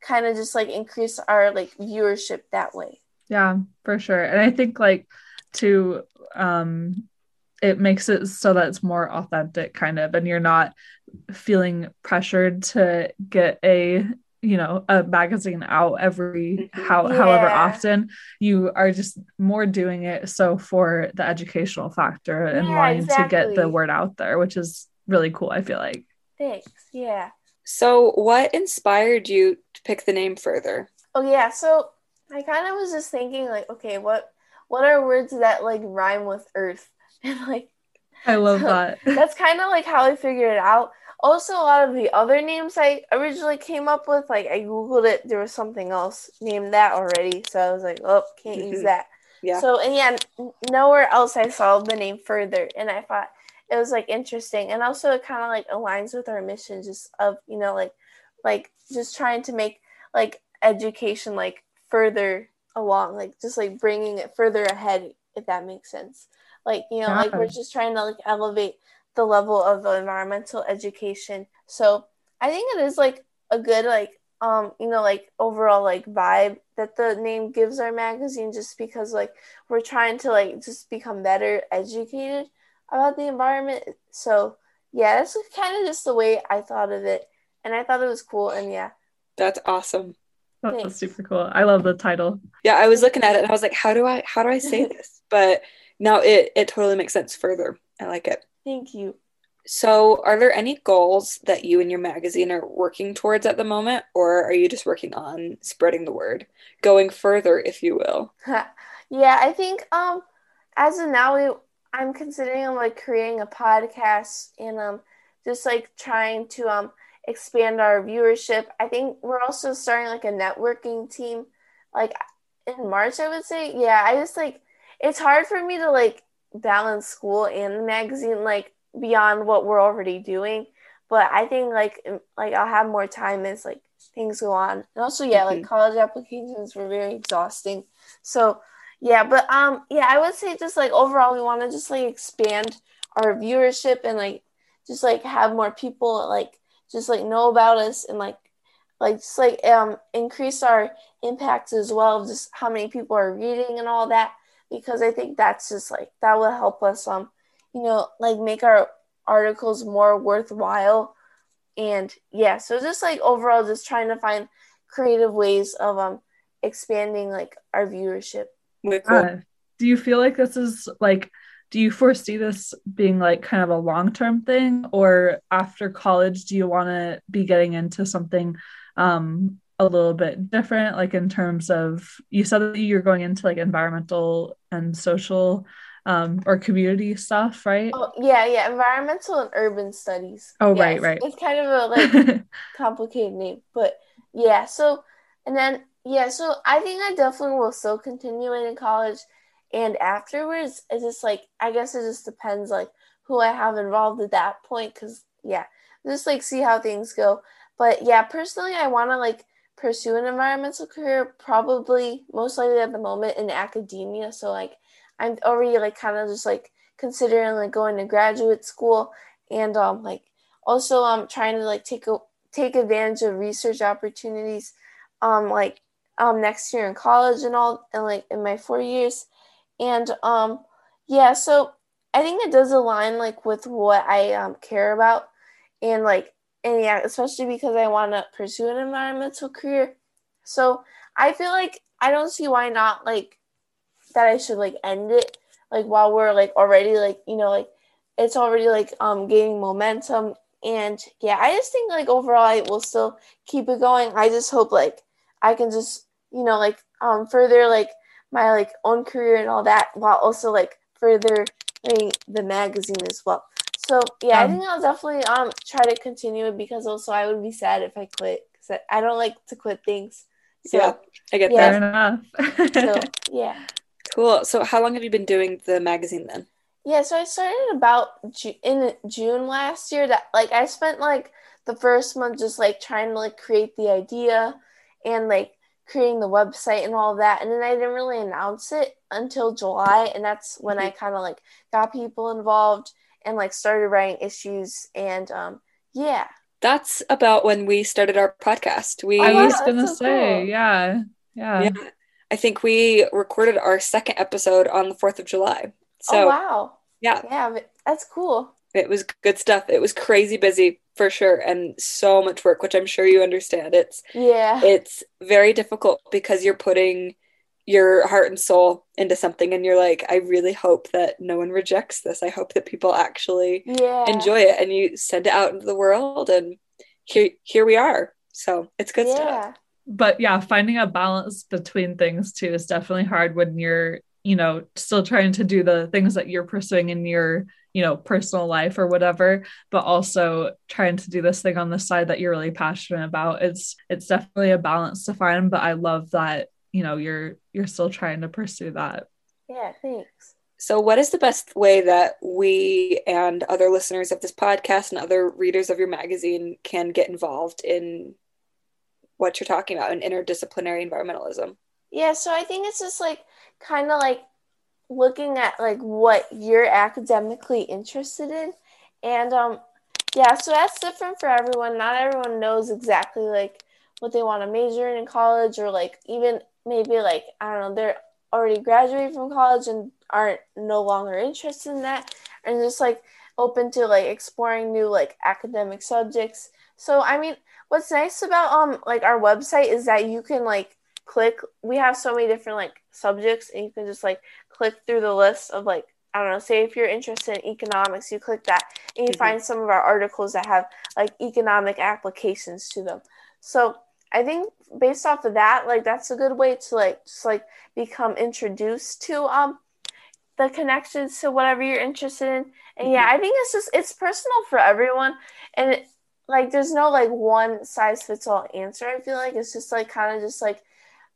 kind of just like increase our like viewership that way yeah for sure and i think like to um it makes it so that it's more authentic kind of and you're not feeling pressured to get a you know a magazine out every mm-hmm. how yeah. however often you are just more doing it so for the educational factor and yeah, wanting exactly. to get the word out there which is really cool i feel like thanks yeah so what inspired you to pick the name further oh yeah so i kind of was just thinking like okay what what are words that like rhyme with earth and like i love that that's kind of like how i figured it out also a lot of the other names I originally came up with, like I googled it, there was something else named that already, so I was like, oh, can't mm-hmm. use that. Yeah. So and yeah, nowhere else I saw the name further, and I thought it was like interesting, and also it kind of like aligns with our mission, just of you know like like just trying to make like education like further along, like just like bringing it further ahead, if that makes sense. Like you know, yeah. like we're just trying to like elevate the level of environmental education. So I think it is like a good like um you know like overall like vibe that the name gives our magazine just because like we're trying to like just become better educated about the environment. So yeah, that's kind of just the way I thought of it, and I thought it was cool. And yeah, that's awesome. That's Thanks. super cool. I love the title. Yeah, I was looking at it and I was like, how do I how do I say this? But now it it totally makes sense further. I like it. Thank you. So, are there any goals that you and your magazine are working towards at the moment, or are you just working on spreading the word, going further, if you will? yeah, I think um, as of now, we I'm considering like creating a podcast and um, just like trying to um expand our viewership. I think we're also starting like a networking team, like in March, I would say. Yeah, I just like it's hard for me to like balance school and the magazine like beyond what we're already doing. But I think like like I'll have more time as like things go on. And also yeah, mm-hmm. like college applications were very exhausting. So yeah, but um yeah, I would say just like overall we want to just like expand our viewership and like just like have more people like just like know about us and like like just like um increase our impact as well of just how many people are reading and all that because I think that's just like that will help us um you know like make our articles more worthwhile. And yeah so just like overall just trying to find creative ways of um expanding like our viewership. Uh, do you feel like this is like do you foresee this being like kind of a long-term thing? Or after college do you want to be getting into something um a little bit different like in terms of you said that you're going into like environmental and social um or community stuff right? Oh yeah yeah environmental and urban studies. Oh yes. right. Right it's kind of a like complicated name but yeah so and then yeah so i think i definitely will still continue in college and afterwards. It's just like i guess it just depends like who i have involved at that point because yeah just like see how things go. But yeah personally i want to like pursue an environmental career probably most likely at the moment in academia. So like i'm already like kind of just like considering like going to graduate school and um like also um trying to like take a take advantage of research opportunities um like um next year in college and all and like in my four years. And um yeah so i think it does align like with what i um care about. And like and yeah especially because i want to pursue an environmental career. So i feel like i don't see why not like that i should like end it like while we're like already like you know like it's already like um gaining momentum. And yeah i just think like overall i will still keep it going. I just hope like i can just you know like um further like my like own career and all that while also like further the magazine as well. So yeah, um, I think I'll definitely um try to continue it because also I would be sad if I quit because I, I don't like to quit things. So, yeah, I get yeah. that. enough. so yeah. Cool. So how long have you been doing the magazine then? Yeah, so I started about Ju- in June last year. That like I spent like the first month just like trying to like create the idea and like creating the website and all that. And then I didn't really announce it until July. And that's when I mm-hmm. kind of like got people involved and like started writing issues. And um, yeah. That's about when we started our podcast. We I was gonna so say, cool. yeah, yeah. Yeah. I think we recorded our second episode on the 4th of July. So oh, wow. Yeah. Yeah, that's cool. It was good stuff. It was crazy busy for sure and so much work, which I'm sure you understand. It's yeah. It's very difficult because you're putting your heart and soul into something and you're like I really hope that no one rejects this. I hope that people actually yeah. enjoy it and you send it out into the world and here here we are. So, it's good yeah. stuff. But yeah, finding a balance between things too is definitely hard when you're, you know, still trying to do the things that you're pursuing in your you know personal life or whatever but also trying to do this thing on the side that you're really passionate about it's it's definitely a balance to find but i love that you know you're you're still trying to pursue that. Yeah thanks. So what is the best way that we and other listeners of this podcast and other readers of your magazine can get involved in what you're talking about in interdisciplinary environmentalism? Yeah so i think it's just like kind of like looking at like what you're academically interested in. And um yeah so that's different for everyone. Not everyone knows exactly like what they want to major in in college or like even maybe like i don't know they're already graduated from college and aren't no longer interested in that and just like open to like exploring new like academic subjects so i mean what's nice about um like our website is that you can like click we have so many different like subjects and you can just like click through the list of like I don't know, say if you're interested in economics, you click that and you mm-hmm. find some of our articles that have like economic applications to them. So I think based off of that, like that's a good way to like just like become introduced to um the connections to whatever you're interested in. And yeah, mm-hmm. I think it's just it's personal for everyone. And it, like there's no like one size fits all answer. I feel like it's just like kind of just like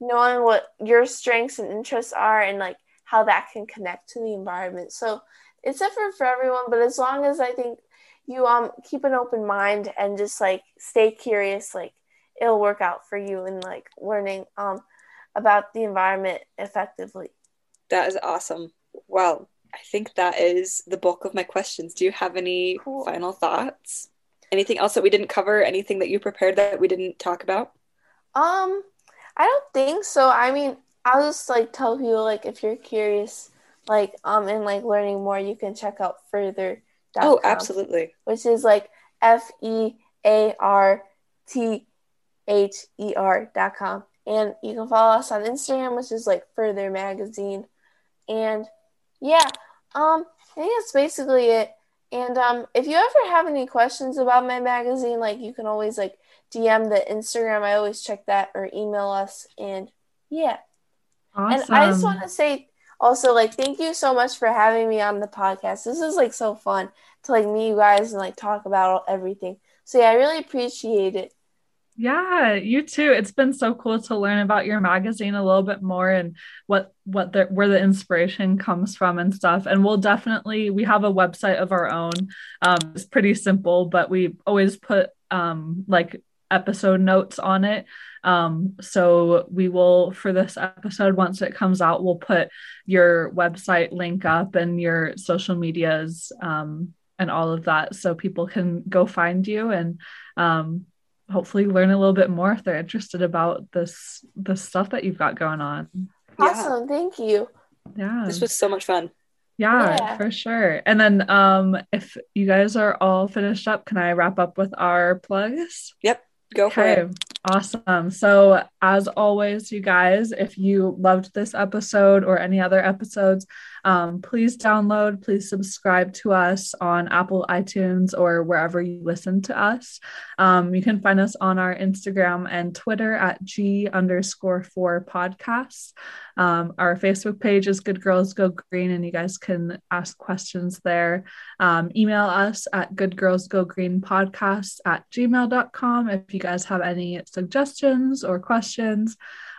knowing what your strengths and interests are and like how that can connect to the environment. So it's different for everyone, but as long as I think you um keep an open mind and just like stay curious, like it'll work out for you in like learning um about the environment effectively. That is awesome. Well, I think that is the bulk of my questions. Do you have any cool. final thoughts? Anything else that we didn't cover? Anything that you prepared that we didn't talk about? Um, I don't think so. I mean, I'll just like tell people like if you're curious, like um, and like learning more, you can check out further. Oh, absolutely. Which is like F E A R T H E R dot com. And you can follow us on Instagram, which is like Further Magazine. And yeah, um, I think that's basically it. And um, if you ever have any questions about my magazine, like you can always like DM the Instagram. I always check that or email us. And yeah. Awesome. And I just want to say also like thank you so much for having me on the podcast. This is like so fun to like meet you guys and like talk about everything. So yeah, I really appreciate it. Yeah, you too. It's been so cool to learn about your magazine a little bit more and what what the where the inspiration comes from and stuff. And we'll definitely we have a website of our own. Um, it's pretty simple, but we always put um like episode notes on it. Um, so we will for this episode once it comes out, we'll put your website link up and your social medias um and all of that so people can go find you and um hopefully learn a little bit more if they're interested about this the stuff that you've got going on. Awesome, yeah. thank you. Yeah. This was so much fun. Yeah, yeah, for sure. And then um if you guys are all finished up, can I wrap up with our plugs? Yep. Go for it. Awesome. So, as always, you guys, if you loved this episode or any other episodes, um, please download, please subscribe to us on Apple iTunes or wherever you listen to us. Um, you can find us on our Instagram and Twitter at G underscore four podcasts. Um, our Facebook page is Good Girls Go Green, and you guys can ask questions there. Um, email us at Good Girls Go Green podcast at gmail.com if you guys have any suggestions or questions.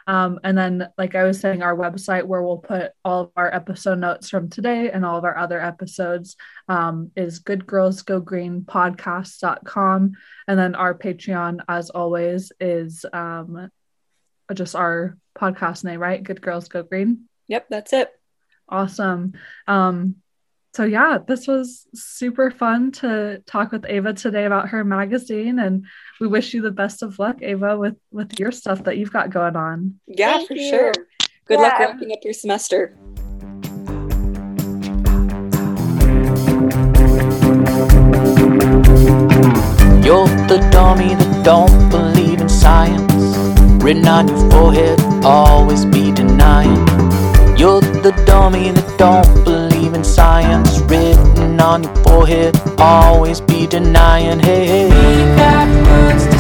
Um, and then, like I was saying, our website where we'll put all of our episode notes from today and all of our other episodes um, is goodgirlsgogreenpodcast.com. And then our Patreon, as always, is um, just our podcast name, right? Good Girls Go Green. Yep, that's it. Awesome. Um, so yeah, this was super fun to talk with Ava today about her magazine, and we wish you the best of luck, Ava, with with your stuff that you've got going on. Yeah, Thank for you. sure. Good yeah. luck wrapping up your semester. You're the dummy that don't believe in science. Written on your forehead, always be denying. You're the dummy that don't believe in science. Written on your forehead, always be denying. Hey, hey.